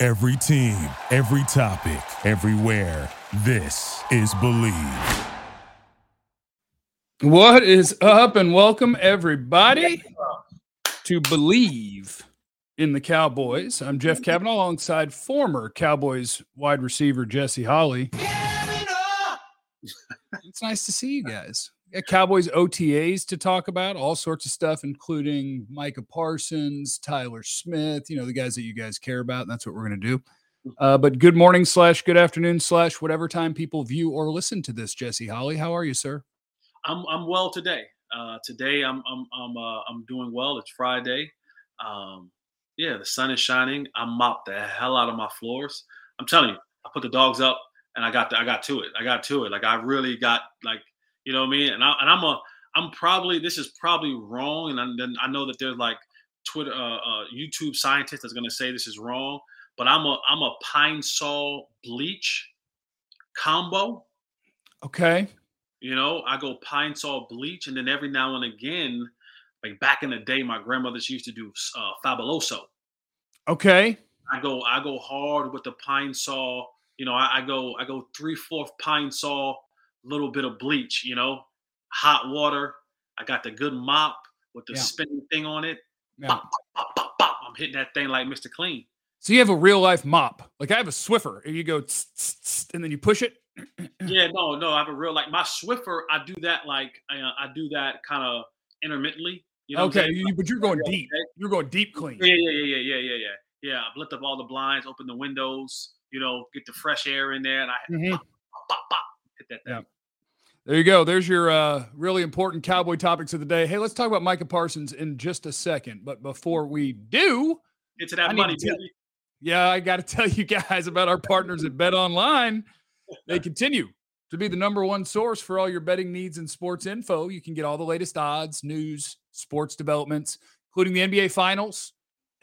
Every team, every topic, everywhere. This is Bleav. What is up, and welcome everybody to Bleav in the Cowboys. I'm Jeff Cavanaugh alongside former Cowboys wide receiver Jesse Holley. It's nice to see you guys. Got Cowboys OTAs to talk about, all sorts of stuff, including Micah Parsons, Tyler Smith, you know, the guys that you guys care about. And that's what we're going to do. Uh, but good morning, slash, good afternoon, slash, whatever time people view or listen to this, Jesse Holley. How are you, sir? I'm I'm well today. Uh, today I'm I'm I'm uh, I'm doing well. It's Friday. Um, yeah, the sun is shining. I mopped the hell out of my floors. I'm telling you, I put the dogs up and I got the, I got to it. I got to it. Like I really got like you know what I mean. And I and I'm a I'm probably this is probably wrong. And then I know that there's like Twitter uh, uh, YouTube scientist that's gonna say this is wrong. But I'm a I'm a pine sol bleach combo. Okay. You know, I go pine sol bleach, and then every now and again, like back in the day, my grandmothers used to do uh, fabuloso. Okay. I go I go hard with the pine sol. You know, I, I go I go three fourth pine sol, little bit of bleach. You know, hot water. I got the good mop with the Yeah. spinning thing on it. Yeah. Bop, bop, bop, bop. I'm hitting that thing like Mr. Clean. So you have a real life mop. Like I have a Swiffer, and you go tss, tss, tss, and then you push it. Yeah, no, no. I have a real like my Swiffer. I do that like I, uh, I do that kind of intermittently. You know okay, you, but you're going deep. You're going deep clean. Yeah, yeah, yeah, yeah, yeah, yeah, yeah. Yeah, I've lit up all the blinds, open the windows, you know, get the fresh air in there, and I Mhm. pop, pop, pop, hit that. Yeah. There you go. There's your uh, really important cowboy topics of the day. Hey, let's talk about Micah Parsons in just a second. But before we do, Get to I that money, to yeah, I got to tell you guys about our partners at Bet Online. They continue to be the number one source for all your betting needs and sports info. You can get all the latest odds, news, sports developments, including the NBA Finals,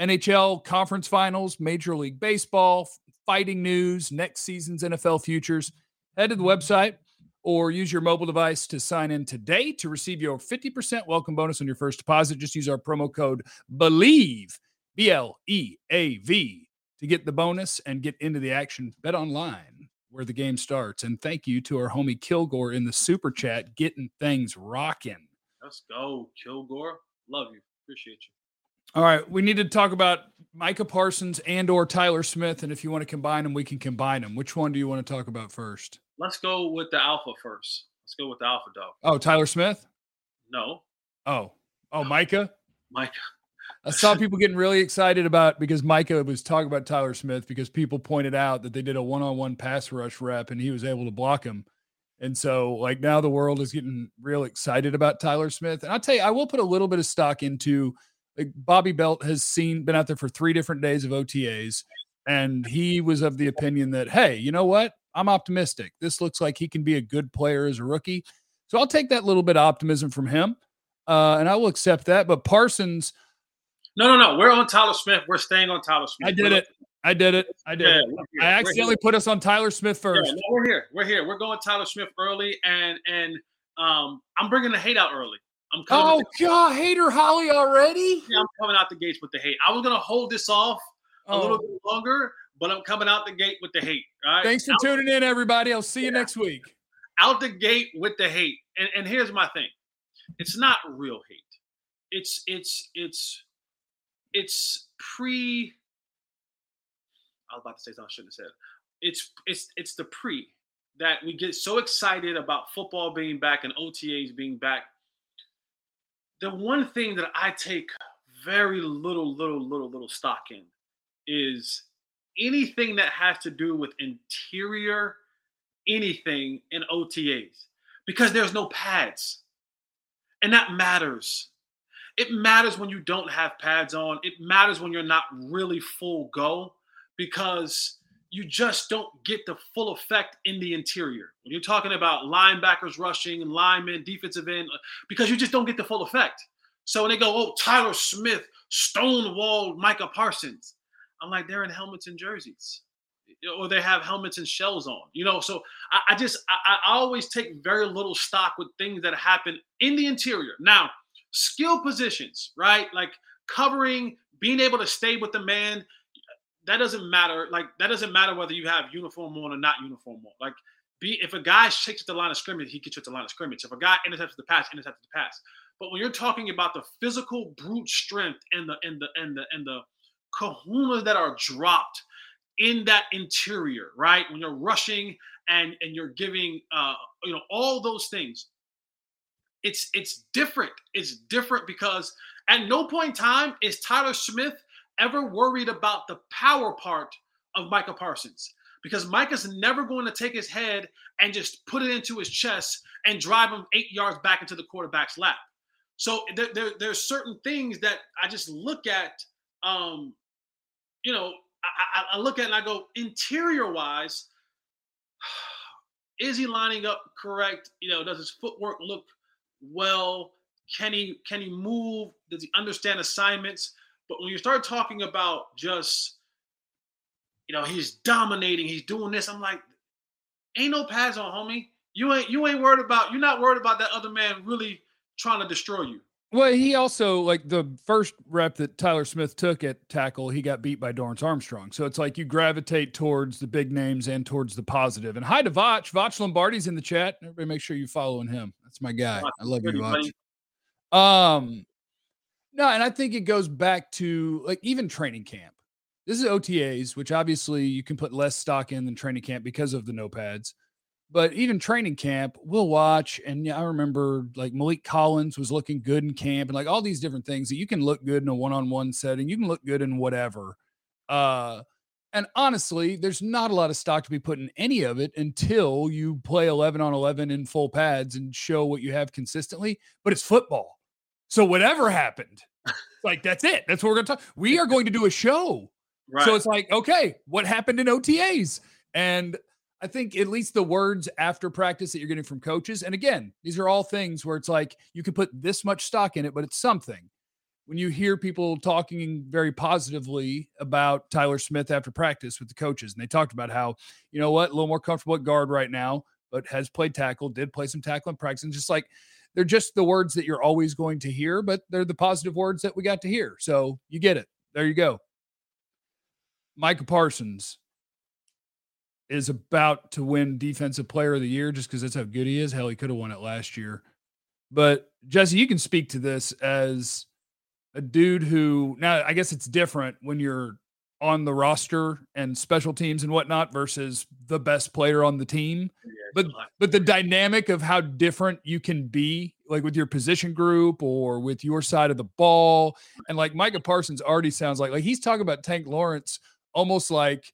NHL Conference Finals, Major League Baseball, fighting news, next season's NFL futures. Head to the website or use your mobile device to sign in today to receive your 50% welcome bonus on your first deposit. Just use our promo code BLEAV, B L E A V, to get the bonus and get into the action. Bet online where the game starts. And thank you to our homie Kilgore in the super chat, getting things rocking. Let's go, Kilgore. Love you. Appreciate you. All right, we need to talk about Micah Parsons and or Tyler Smith, and if you want to combine them, we can combine them. Which one do you want to talk about first? Let's go with the alpha first. Let's go with the alpha dog. Oh, Tyler Smith. No, Oh, oh, Micah. Micah. I saw people getting really excited about because Micah was talking about Tyler Smith because people pointed out that they did a one-on-one pass rush rep and he was able to block him. And so like now the world is getting real excited about Tyler Smith. And I'll tell you, I will put a little bit of stock into like Bobby Belt has seen been out there for three different days of OTAs. And he was of the opinion that, hey, you know what? I'm optimistic. This looks like he can be a good player as a rookie. So I'll take that little bit of optimism from him. Uh, and I will accept that. But Parsons, No, no, no. We're on Tyler Smith. We're staying on Tyler Smith. I did it. I did it. I did Yeah, it. I accidentally put us on Tyler Smith Yeah, first. no, we're here. We're here. We're going Tyler Smith early, and and um, I'm bringing the hate out early. I'm coming. Oh God, hater Holley already. the, I'm coming out the gates with the hate. I was gonna hold this off a oh. little Oh, bit longer, but I'm coming out the gate with the hate. All right. thanks for out, tuning in, everybody. I'll see you next week. out the gate with the hate. And and here's my thing. It's not real hate. It's it's it's it's pre. I was about to say something I shouldn't have said. It's it's it's the pre that we get so excited about football being back and OTAs being back. The one thing that I take very little, little, little, little stock in is anything that has to do with interior anything in OTAs because there's no pads. And that matters. It matters when you don't have pads on. It matters when you're not really full go because you just don't get the full effect in the interior. When you're talking about linebackers rushing, and linemen, defensive end, uh, because you just don't get the full effect. So when they go, oh, Tyler Smith stonewalled Micah Parsons, I'm like, they're in helmets and jerseys. Or they have helmets and shells on, you know. So I, I just I, I always take very little stock with things that happen in the interior. Now, skill positions, right? Like covering, being able to stay with the man, that doesn't matter. Like that doesn't matter whether you have uniform on or not uniform on. Like be if a guy shakes at the line of scrimmage, he gets you at the line of scrimmage. If a guy intercepts the pass, intercepts the pass. But when you're talking about the physical brute strength and the and the and the and the kahunas that are dropped in that interior, right? When you're rushing and and you're giving uh you know all those things. It's it's different. It's different because at no point in time is Tyler Smith ever worried about the power part of Micah Parsons because Micah's never going to take his head and just put it into his chest and drive him eight yards back into the quarterback's lap. So there, there, there's certain things that I just look at, um, you know, I, I, look at and I go interior wise, is he lining up correct? You know, does his footwork look well? Can he can he move? Does he understand assignments? But when you start talking about just, you know, he's dominating, he's doing this, I'm like, ain't no pads on, homie. You ain't you ain't worried about you're not worried about that other man really trying to destroy you. Well, he also like the first rep that Tyler Smith took at tackle, he got beat by Dorance Armstrong. So it's like you gravitate towards the big names and towards the positive. And hi to Vach. Vach Lombardi's in the chat. Everybody make sure you're following him. That's my guy. I love you, Vach. Um, no, and I think it goes back to like even training camp. This is OTAs, which obviously you can put less stock in than training camp because of the no pads. But even training camp, we'll watch. And yeah, I remember like Maliek Collins was looking good in camp and like all these different things that you can look good in a one on one setting. You can look good in whatever. Uh, and honestly, there's not a lot of stock to be put in any of it until you play 11 on 11 in full pads and show what you have consistently. But it's football. So whatever happened, like that's it. That's what we're going to talk. We are going to do a show. Right. So it's like, okay, what happened in OTAs? And I think at least the words after practice that you're getting from coaches. And again, these are all things where it's like you can put this much stock in it, but it's something. When you hear people talking very positively about Tyler Smith after practice with the coaches, and they talked about how, you know what, a little more comfortable at guard right now, but has played tackle, did play some tackle in practice, and just like they're just the words that you're always going to hear, but they're the positive words that we got to hear. So you get it. There you go. Micah Parsons is about to win Defensive Player of the Year just because that's how good he is. Hell, he could have won it last year. But Jesse, you can speak to this as a dude who now I guess it's different when you're on the roster and special teams and whatnot versus the best player on the team. But but the dynamic of how different you can be, like with your position group or with your side of the ball, and like Micah Parsons already sounds like like he's talking about Tank Lawrence almost like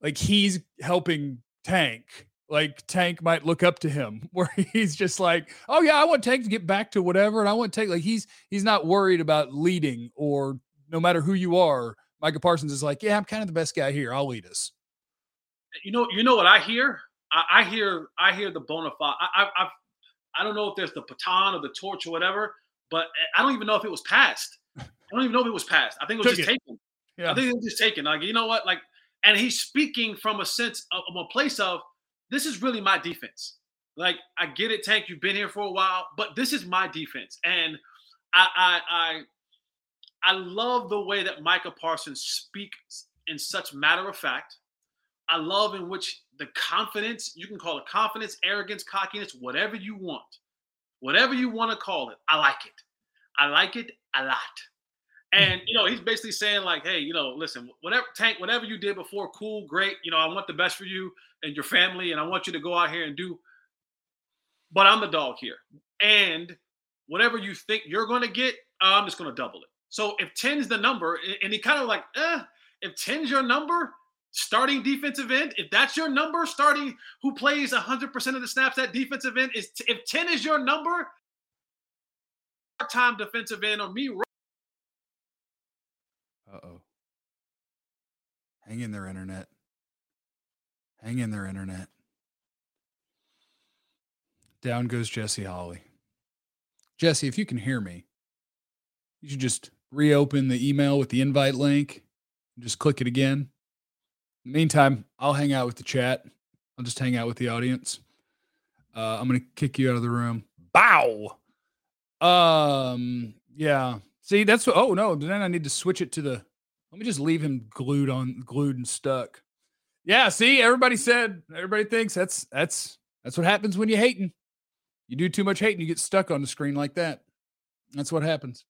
like he's helping Tank. Like Tank might look up to him, where he's just like, "Oh yeah, I want Tank to get back to whatever, and I want Tank." Like he's he's not worried about leading or no matter who you are Micah Parsons is like, yeah, I'm kind of the best guy here. I'll lead us. You know, you know what I hear? I, I hear, I hear the bona fide. I, I, I, don't know if there's the baton or the torch or whatever, but I don't even know if it was passed. I don't even know if it was passed. I think it was just it. taken. Yeah. I think it was just taken. Like, you know what? Like, and he's speaking from a sense of, of a place of this is really my defense. Like, I get it, Tank. You've been here for a while, but this is my defense, and I, I, I I love the way that Micah Parsons speaks in such matter of fact. I love in which the confidence, you can call it confidence, arrogance, cockiness, whatever you want. Whatever you want to call it. I like it. I like it a lot. And you know, he's basically saying, like, hey, you know, listen, whatever tank, whatever you did before, cool, great. You know, I want the best for you and your family, and I want you to go out here and do. But I'm the dog here. And whatever you think you're gonna get, I'm just gonna double it. So if 10 is the number, and he kind of like, eh, if 10 is your number, starting defensive end, if that's your number, starting who plays 100% of the snaps at defensive end, is if 10 is your number, time defensive end or me. Uh oh. Hang in there, internet. Hang in there, internet. Down goes Jesse Holley. Jesse, if you can hear me, you should just reopen the email with the invite link and just click it again. Meantime, I'll hang out with the chat. I'll just hang out with the audience. Uh, I'm going to kick you out of the room. Bow. Um, yeah. See, that's what, oh no, then I need to switch it to the, let me just leave him glued on, glued and stuck. Yeah. See, everybody said, everybody thinks that's, that's, that's what happens when you hating. You do too much hating, you get stuck on the screen like that. That's what happens.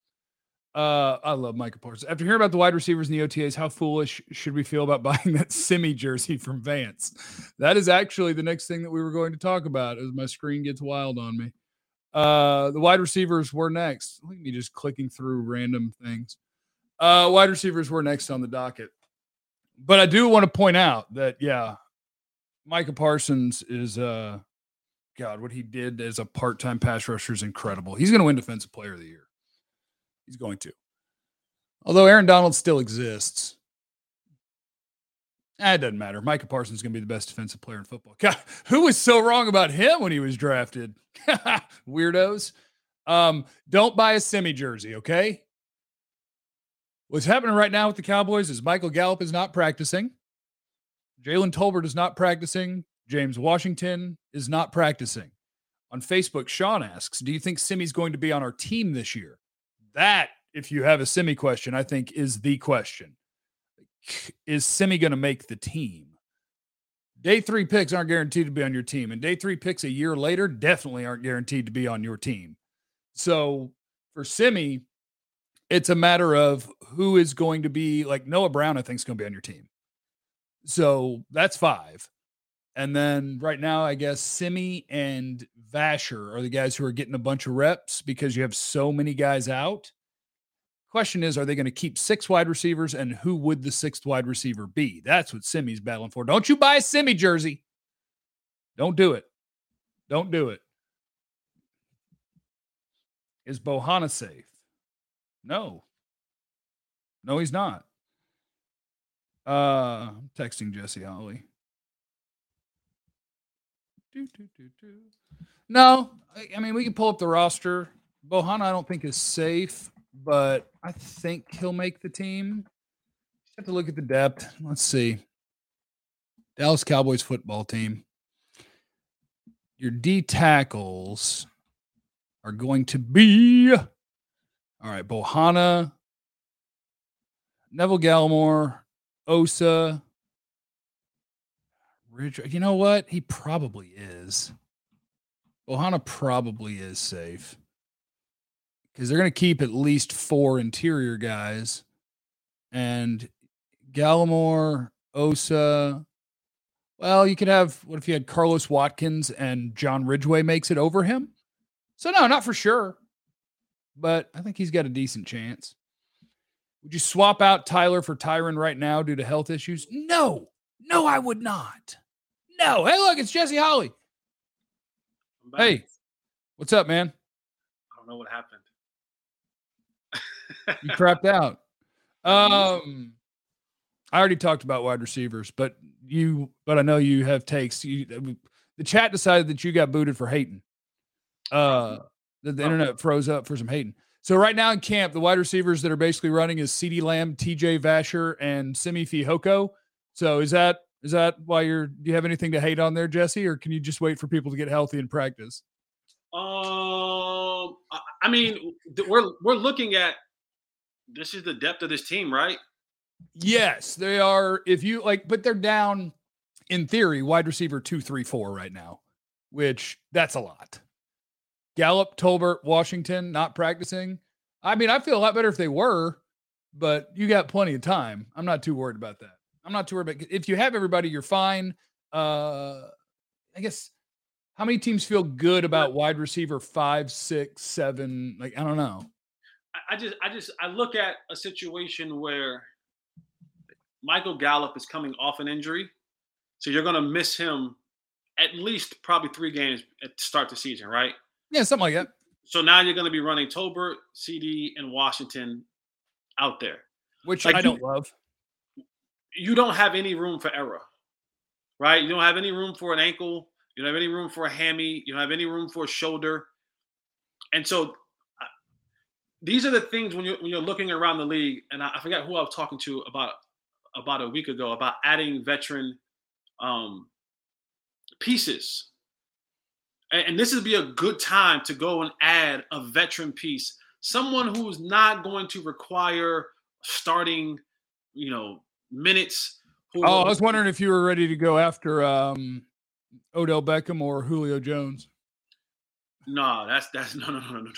Uh, I love Micah Parsons. After hearing about the wide receivers in the OTAs, how foolish should we feel about buying that Simi jersey from Vance? That is actually the next thing that we were going to talk about as my screen gets wild on me. Uh, the wide receivers were next. Look at me just clicking through random things. Uh, wide receivers were next on the docket. But I do want to point out that, yeah, Micah Parsons is, uh, God, what he did as a part time pass rusher is incredible. He's going to win Defensive Player of the Year. He's going to. Although Aaron Donald still exists. Eh, it doesn't matter. Micah Parsons is going to be the best defensive player in football. God, who was so wrong about him when he was drafted? Weirdos. Um, don't buy a Simi jersey, okay? What's happening right now with the Cowboys is Michael Gallup is not practicing. Jalen Tolbert is not practicing. James Washington is not practicing. On Facebook, Sean asks, Do you think Simi's going to be on our team this year? That, if you have a Simi question, I think is the question. Is Simi going to make the team? Day three picks aren't guaranteed to be on your team, and day three picks a year later definitely aren't guaranteed to be on your team. So for Simi, it's a matter of who is going to be like Noah Brown, I think, is going to be on your team. So that's five. And then right now, I guess Simi and Vasher are the guys who are getting a bunch of reps because you have so many guys out. Question is, are they going to keep six wide receivers and who would the sixth wide receiver be? That's what Simi's battling for. Don't you buy a Simi jersey. Don't do it. Don't do it. Is Bohanna safe? No. No, he's not. Uh, I'm texting Jesse Holley. Do, do, do. No, I, mean we can pull up the roster. Bohanna, I don't think is safe, but I think he'll make the team. Just have to look at the depth. Let's see. Dallas Cowboys football team. Your D tackles are going to be all right. Bohanna, Neville Gallimore, Osa, Ridge. You know what? He probably is. Bohanna probably is safe because they're going to keep at least four interior guys. And Gallimore, Osa. Well, you could have what if you had Carlos Watkins and John Ridgeway makes it over him? So, no, not for sure. But I think he's got a decent chance. Would you swap out Tyler for Tyron right now due to health issues? No, no, I would not. No. Hey, look, it's Jesse Holley. Hey, what's up, man? I don't know what happened. you crapped out. Um, I already talked about wide receivers, but you, but I know you have takes. You, the chat decided that you got booted for hating. Uh, that the internet froze up for some hating. So right now in camp, the wide receivers that are basically running is CeeDee Lamb, TJ Vasher, and Simi Fehoko. So is that is that why you're? Do you have anything to hate on there, Jesse, or can you just wait for people to get healthy and practice? Um, I mean, we're we're looking at this is the depth of this team, right? Yes, they are. If you like, but they're down in theory, wide receiver two, three, four right now, which that's a lot. Gallup, Tolbert, Washington not practicing. I mean, I feel a lot better if they were, but you got plenty of time. I'm not too worried about that. I'm not too worried about if you have everybody, you're fine. Uh I guess how many teams feel good about wide receiver five, six, seven? Like, I don't know. I just I just I look at a situation where Michael Gallup is coming off an injury. So you're gonna miss him at least probably three games at start the season, right? Yeah, something like that. So now you're gonna be running Tolbert, CeeDee, and Washington out there. Which like I don't love. You don't have any room for error, right? You don't have any room for an ankle. You don't have any room for a hammy. You don't have any room for a shoulder. And so these are the things when you're when you're looking around the league. And I, I forget who I was talking to about about a week ago about adding veteran um, pieces. And, and this would be a good time to go and add a veteran piece, someone who's not going to require starting, you know, minutes. Oh, I was wondering if you were ready to go after um, Odell Beckham or Julio Jones. No, that's that's no no no no no.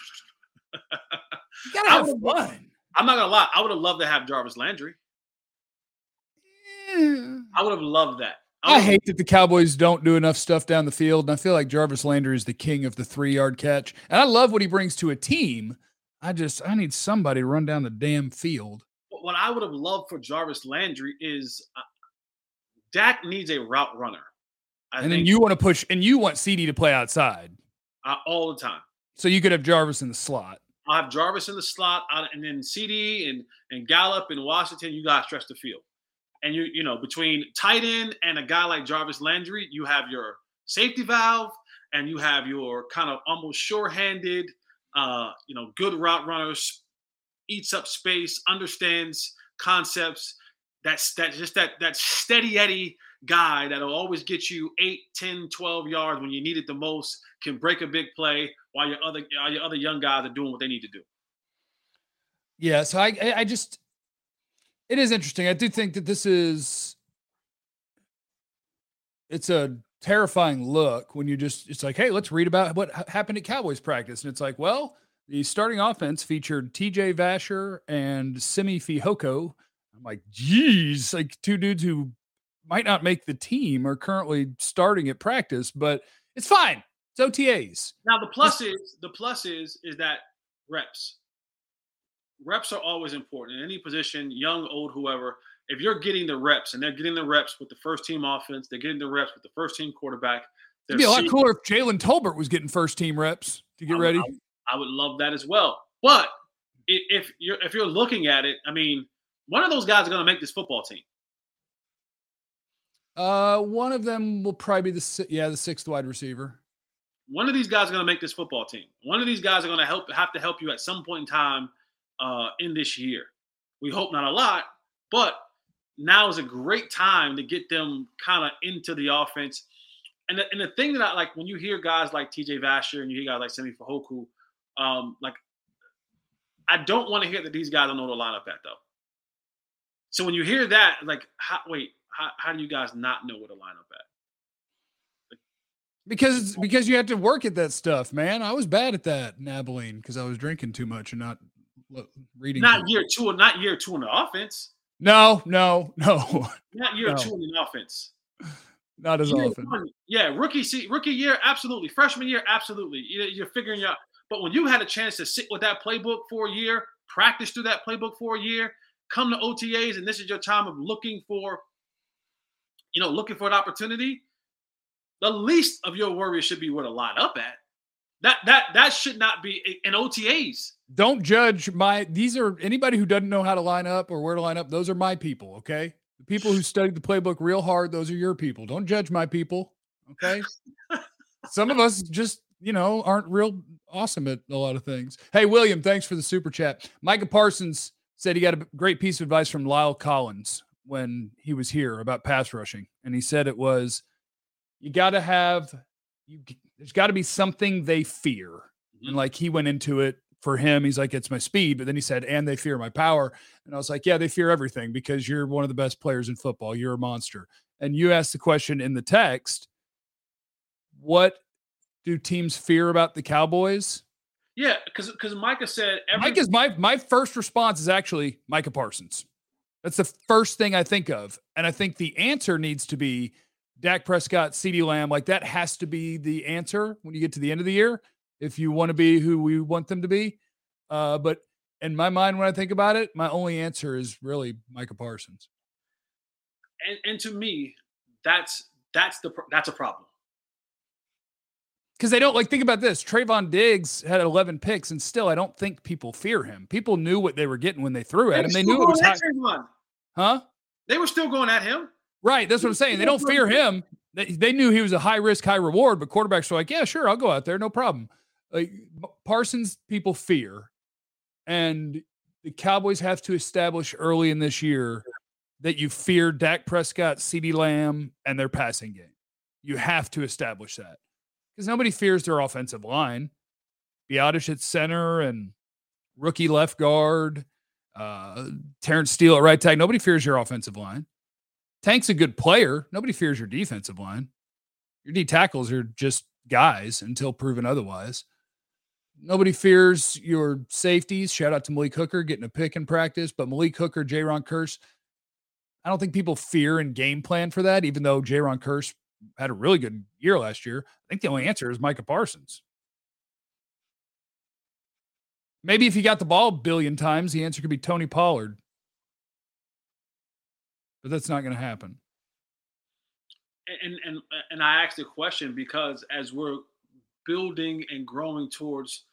you gotta have fun. I'm not gonna lie. I would have loved to have Jarvis Landry. Yeah. I would have loved that. I, I hate that the Cowboys don't do enough stuff down the field, and I feel like Jarvis Landry is the king of the three yard catch, and I love what he brings to a team. I just I need somebody to run down the damn field. What I would have loved for Jarvis Landry is uh, Dak needs a route runner. I and then you want to push, and you want CeeDee to play outside uh, all the time. So you could have Jarvis in the slot. I have Jarvis in the slot, uh, and then CeeDee and and Gallup and Washington. You guys stretch the field, and you you know between tight end and a guy like Jarvis Landry, you have your safety valve, and you have your kind of almost sure-handed, uh, you know, good route runners, eats up space, understands concepts. That's that just that that steady Eddie guy that'll always get you 8, 10, 12 yards when you need it the most, can break a big play while your other while your other young guys are doing what they need to do. Yeah, so I I just it is interesting. I do think that this is it's a terrifying look when you just it's like, hey, let's read about what happened at Cowboys practice. And it's like, well, the starting offense featured TJ Vasher and Simi Fehoko. I'm like, geez, like two dudes who might not make the team are currently starting at practice, but it's fine. It's OTAs. Now the plus is the plus is is that reps. Reps are always important in any position, young, old, whoever. If you're getting the reps and they're getting the reps with the first team offense, they're getting the reps with the first team quarterback. It'd be a lot cooler if Jalen Tolbert was getting first team reps to get I ready. I, would love that as well. But if you're if you're looking at it, I mean, one of those guys are going to make this football team. Uh, one of them will probably be the yeah the sixth wide receiver. One of these guys are going to make this football team. One of these guys are going to help have to help you at some point in time uh, in this year. We hope not a lot, but now is a great time to get them kind of into the offense. And the, and the thing that I like when you hear guys like TJ Vasher and you hear guys like Simi Fehoko, um, like I don't want to hear that these guys don't know the lineup at though. So when you hear that, like, how, wait, how, how do you guys not know what a lineup at? Because because you had to work at that stuff, man. I was bad at that in Abilene because I was drinking too much and not reading. Not year two, not year two in the offense. No, no, no. Not year no. two in the offense. Not as year often. One, yeah, rookie see, rookie year, absolutely. Freshman year, absolutely. You're figuring out. But when you had a chance to sit with that playbook for a year, practice through that playbook for a year, come to OTAs, and this is your time of looking for you know, looking for an opportunity, the least of your worries should be where to line up at. That that that should not be in OTAs. Don't judge my these are anybody who doesn't know how to line up or where to line up, those are my people, okay? The people who studied the playbook real hard, those are your people. Don't judge my people. Okay. Some of us just, you know, aren't real awesome at a lot of things. Hey, William, thanks for the super chat. Micah Parsons said he got a great piece of advice from La'el Collins when he was here about pass rushing, and he said it was you got to have you. There's got to be something they fear, mm-hmm. and like he went into it for him. He's like, it's my speed, but then he said, and they fear my power, and I was like, yeah, they fear everything because you're one of the best players in football. You're a monster, and you asked the question in the text, what do teams fear about the Cowboys? Yeah, because because Micah said every- Mike is my my first response is actually Micah Parsons. That's the first thing I think of. And I think the answer needs to be Dak Prescott, CeeDee Lamb. Like that has to be the answer when you get to the end of the year if you want to be who we want them to be. Uh, but in my mind, when I think about it, my only answer is really Micah Parsons. And, and to me, that's that's the that's a problem. Because they don't like think about this. Trevon Diggs had 11 picks, and still, I don't think people fear him. People knew what they were getting when they threw at him. They knew it was high. Huh? They were still going at him. Right. That's what I'm saying. They don't fear him. They, they knew he was a high risk, high reward, but quarterbacks were like, yeah, sure, I'll go out there. No problem. Like Parsons, people fear. And the Cowboys have to establish early in this year that you fear Dak Prescott, CeeDee Lamb, and their passing game. You have to establish that because nobody fears their offensive line. Biadasz at center and rookie left guard, uh, Terence Steele at right tackle. Nobody fears your offensive line. Tank's a good player. Nobody fears your defensive line. Your D tackles are just guys until proven otherwise. Nobody fears your safeties. Shout out to Malik Hooker getting a pick in practice, but Malik Hooker, Jayron Kearse, I don't think people fear and game plan for that, even though Jayron Kearse had a really good year last year. I think the only answer is Micah Parsons. Maybe if he got the ball a billion times, the answer could be Tony Pollard. But that's not going to happen. And and and I asked the question because as we're building and growing towards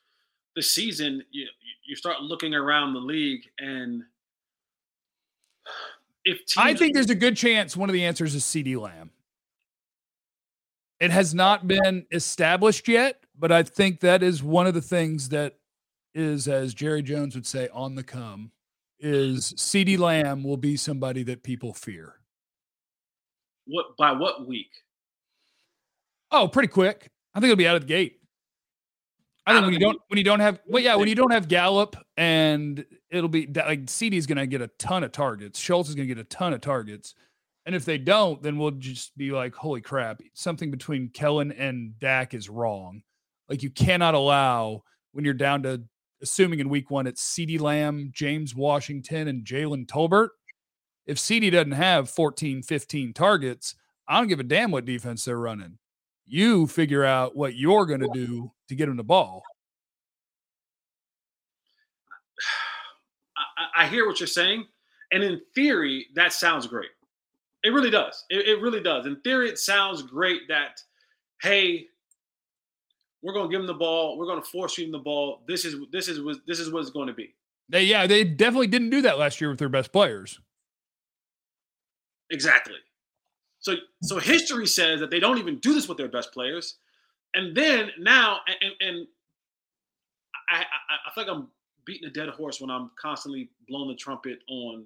the season, you you start looking around the league and if I think there's a good chance one of the answers is CeeDee Lamb. It has not been established yet, but I think that is one of the things that is, as Jerry Jones would say, on the come, is CeeDee Lamb will be somebody that people fear. What by what week? Oh, pretty quick. I think it'll be out of the gate. I think when you don't when you don't have well yeah when you don't have Gallup and it'll be like is going to get a ton of targets. Schultz is going to get a ton of targets. And if they don't, then we'll just be like, holy crap, something between Kellen and Dak is wrong. Like you cannot allow when you're down to assuming in week one it's CeeDee Lamb, James Washington, and Jalen Tolbert. If CeeDee doesn't have 14, 15 targets, I don't give a damn what defense they're running. You figure out what you're going to do to get him the ball. I, I, hear what you're saying. And in theory, that sounds great. It really does. It, it really does. In theory, it sounds great that, hey, we're going to give him the ball. We're going to force feed him the ball. This is this is what this is what it's going to be. They, yeah, they definitely didn't do that last year with their best players. Exactly. So so history says that they don't even do this with their best players, and then now and and I I, I think I'm beating a dead horse when I'm constantly blowing the trumpet on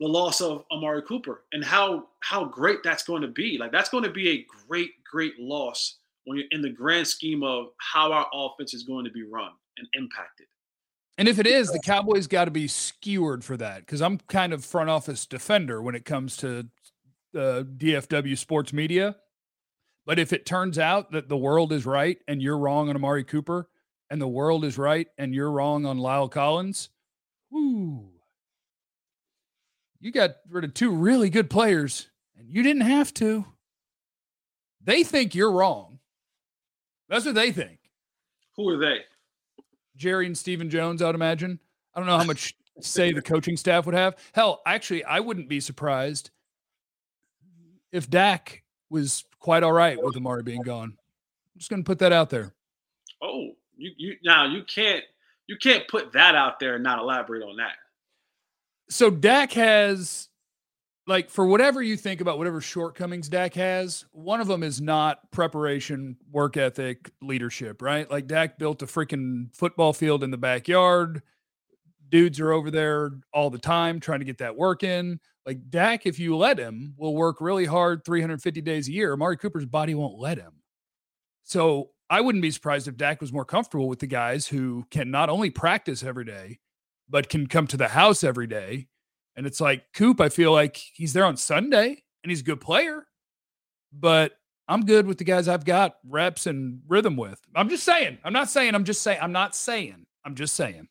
the loss of Amari Cooper and how how great that's going to be. Like that's going to be a great great loss when you're in the grand scheme of how our offense is going to be run and impacted. And if it is, the Cowboys got to be skewered for that because I'm kind of front office defender when it comes to uh, the DFW sports media. But if it turns out that the world is right and you're wrong on Amari Cooper, and the world is right and you're wrong on La'el Collins, whoo, you got rid of two really good players and you didn't have to. They think you're wrong. That's what they think. Who are they? Jerry and Stephen Jones, I would imagine. I don't know how much say the coaching staff would have. Hell, actually, I wouldn't be surprised if Dak was quite all right with Amari being gone. I'm just going to put that out there. Oh, you you now you can't you can't put that out there and not elaborate on that. So Dak has like for whatever you think about whatever shortcomings Dak has, one of them is not preparation, work ethic, leadership, right? Like Dak built a freaking football field in the backyard. Dudes are over there all the time trying to get that work in. Like Dak, if you let him, will work really hard 350 days a year. Amari Cooper's body won't let him. So I wouldn't be surprised if Dak was more comfortable with the guys who can not only practice every day, but can come to the house every day and it's like Coop, I feel like he's there on Sunday and he's a good player, but I'm good with the guys I've got reps and rhythm with. I'm just saying. I'm not saying. I'm just saying. I'm not saying. I'm just saying.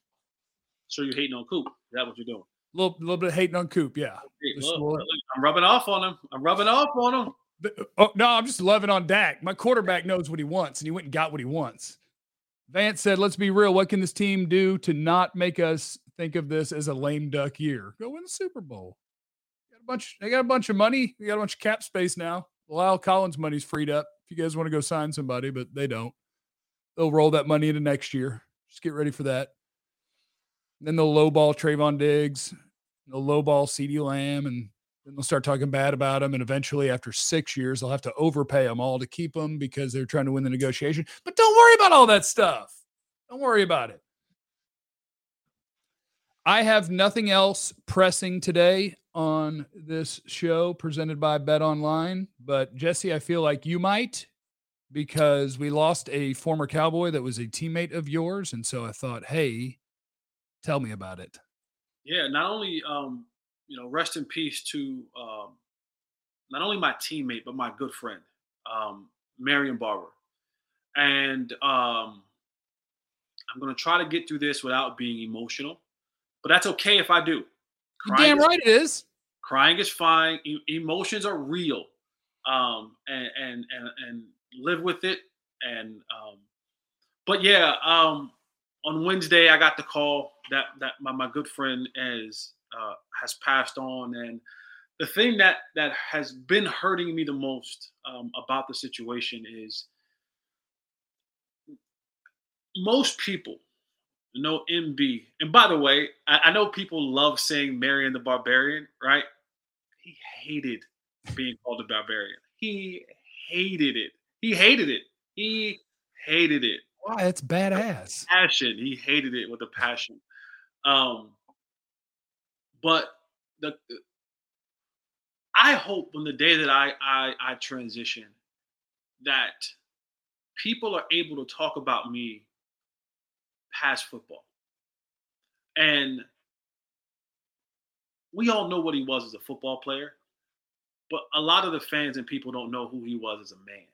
So you're hating on Coop? Is that what you're doing? A little, little bit of hating on Coop. Yeah. Hey, look, I'm rubbing off on him. I'm rubbing off on him. Uh, oh, no, I'm just loving on Dak. My quarterback knows what he wants, and he went and got what he wants. Vance said, "Let's be real. What can this team do to not make us think of this as a lame duck year. Go win the Super Bowl. Got a bunch. They got a bunch of money. They got a bunch of cap space now. La'el Collins money's freed up. If you guys want to go sign somebody, but they don't. They'll roll that money into next year. Just get ready for that. Then they'll lowball Trevon Diggs. they'll lowball CeeDee Lamb and then they'll start talking bad about him. And eventually, after six years, they'll have to overpay them all to keep them because they're trying to win the negotiation. But don't worry about all that stuff. Don't worry about it. I have nothing else pressing today on this show presented by Bet Online. But Jesse, I feel like you might because we lost a former cowboy that was a teammate of yours. And so I thought, hey, tell me about it. Yeah, not only um, you know, rest in peace to um, not only my teammate but my good friend, um, Marion Barber, and um, I'm going to try to get through this without being emotional, but that's okay if I do. Crying damn right it is. Crying is fine. E- emotions are real, um, and and and and live with it. And um, but yeah, um, on Wednesday I got the call that that my, my good friend is uh, has passed on, and the thing that that has been hurting me the most um, about the situation is most people know MB. And by the way, I, I know people love saying Marion the Barbarian, right? He hated being called a barbarian. He hated it. He hated it. He hated it. Why? It's badass. Passion. He hated it with a passion. Um, but the I hope on the day that I, I I transition that people are able to talk about me past football. And we all know what he was as a football player, but a lot of the fans and people don't know who he was as a man.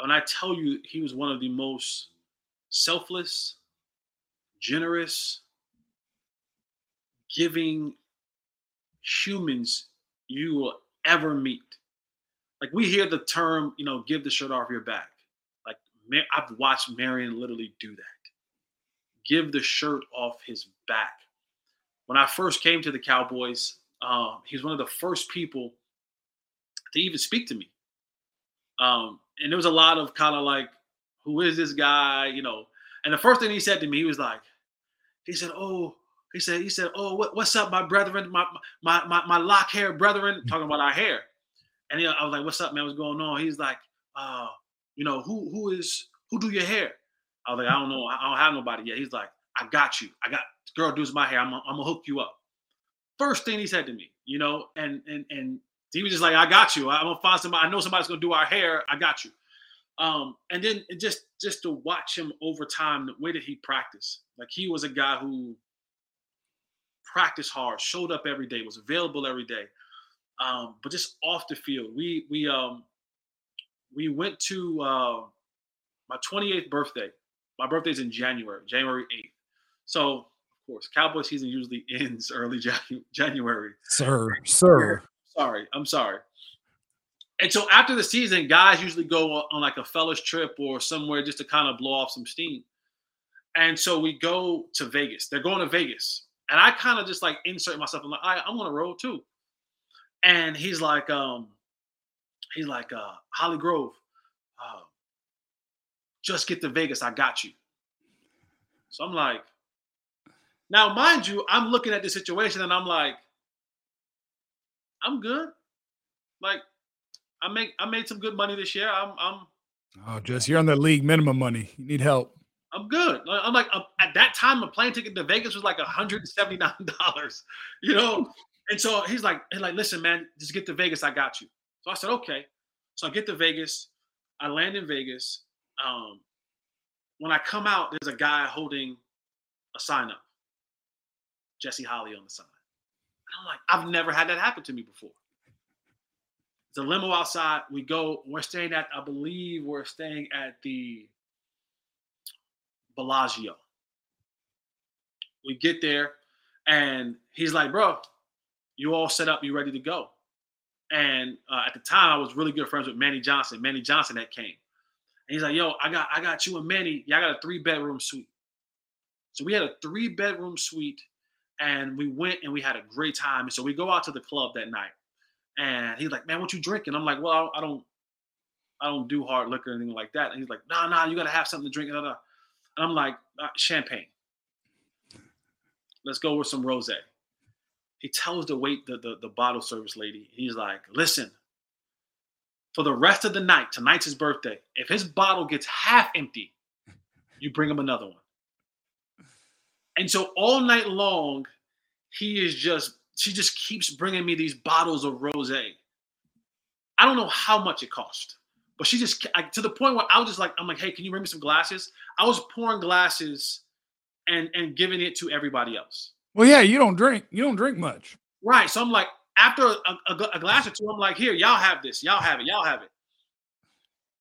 When I tell you he was one of the most selfless, generous, giving humans you will ever meet. Like we hear the term, you know, give the shirt off your back. Like I've watched Marion literally do that. Give the shirt off his back. When I first came to the Cowboys, um, he was one of the first people to even speak to me. Um, and there was a lot of kind of like, who is this guy? You know, and the first thing he said to me, he was like, he said, "Oh, he said, he said, "Oh, what, what's up, my brethren, my my my, my lock hair brethren?" Talking about our hair, and he, I was like, "What's up, man? What's going on?" He's like, "Uh, you know, who who is who do your hair?" I was like, "I don't know. I don't have nobody yet." He's like, "I got you. I got girl does my hair. I'm I'm gonna hook you up." First thing he said to me, you know, and and and he was just like, "I got you. I'm gonna find somebody. I know somebody's gonna do our hair. I got you." Um, and then just just to watch him over time, the way that he practiced, like he was a guy who practiced hard, showed up every day, was available every day. Um, but just off the field, we we um we went to uh, my 28th birthday. My birthday's in January, January 8th. So of course, Cowboy season usually ends early January. Sir, sir. Sorry, I'm sorry. And so after the season, guys usually go on like a fellas trip or somewhere just to kind of blow off some steam. And so we go to Vegas. They're going to Vegas. And I kind of just like insert myself. I'm like, I, I'm on a roll too. And he's like, um, he's like, uh, Holly Grove, uh, just get to Vegas. I got you. So I'm like, now, mind you, I'm looking at the situation and I'm like, I'm good. Like, I make I made some good money this year. I'm I'm. Oh, just you're on the league minimum money. You need help. I'm good. I'm like uh, at that time, a plane ticket to Vegas was like 179 dollars, you know. And so he's like, he's like, listen, man, just get to Vegas. I got you. So I said, okay. So I get to Vegas. I land in Vegas. Um, when I come out, there's a guy holding a sign up, Jesse Holley on the sign. And I'm like, I've never had that happen to me before. It's a limo outside. We go. We're staying at, I believe, we're staying at the Bellagio. We get there, and he's like, "Bro, you all set up. You ready to go?" And uh, at the time, I was really good friends with Manny Johnson. Manny Johnson that came, he's like, "Yo, I got, I got you and Manny. Yeah, I got a three bedroom suite." So we had a three bedroom suite, and we went and we had a great time. And so we go out to the club that night, and he's like, "Man, what you drinking?" I'm like, "Well, I don't, I don't do hard liquor or anything like that." And he's like, "Nah, nah, you gotta have something to drink." And I'm like, uh, champagne. Let's go with some rose. he tells the wait the, the the bottle service lady, he's like, listen, for the rest of the night, tonight's his birthday. If his bottle gets half empty, you bring him another one. And so all night long, he is just she just keeps bringing me these bottles of rosé. I don't know how much it cost, but she just I, to the point where I was just like, I'm like, hey, can you bring me some glasses? I was pouring glasses and and giving it to everybody else. Well, yeah, you don't drink. You don't drink much. Right. So I'm like, after a, a, a glass or two, I'm like, here, y'all have this. Y'all have it. Y'all have it.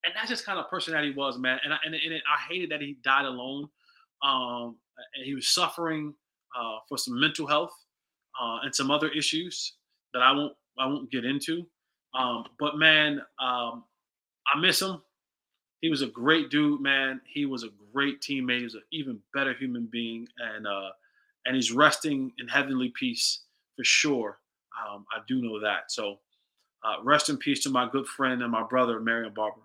And that's just kind of person that he was, man. And I, and, and I hated that he died alone. Um, and he was suffering uh, for some mental health uh, and some other issues that I won't I won't get into. Um, but man, um, I miss him. He was a great dude, man. He was a great teammate. He was an even better human being, and uh, and he's resting in heavenly peace for sure. Um, I do know that. So, uh, rest in peace to my good friend and my brother, Marion Barber.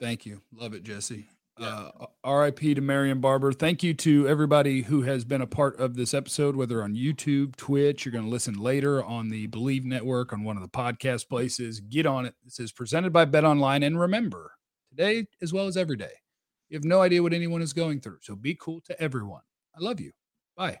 Thank you. Love it, Jesse. Yeah. Uh, RIP to Marion Barber. Thank you to everybody who has been a part of this episode, whether on YouTube, Twitch, you're going to listen later on the Bleav Network, on one of the podcast places. Get on it. This is presented by BetOnline. And remember, today as well as every day, you have no idea what anyone is going through. So be cool to everyone. I love you. Bye.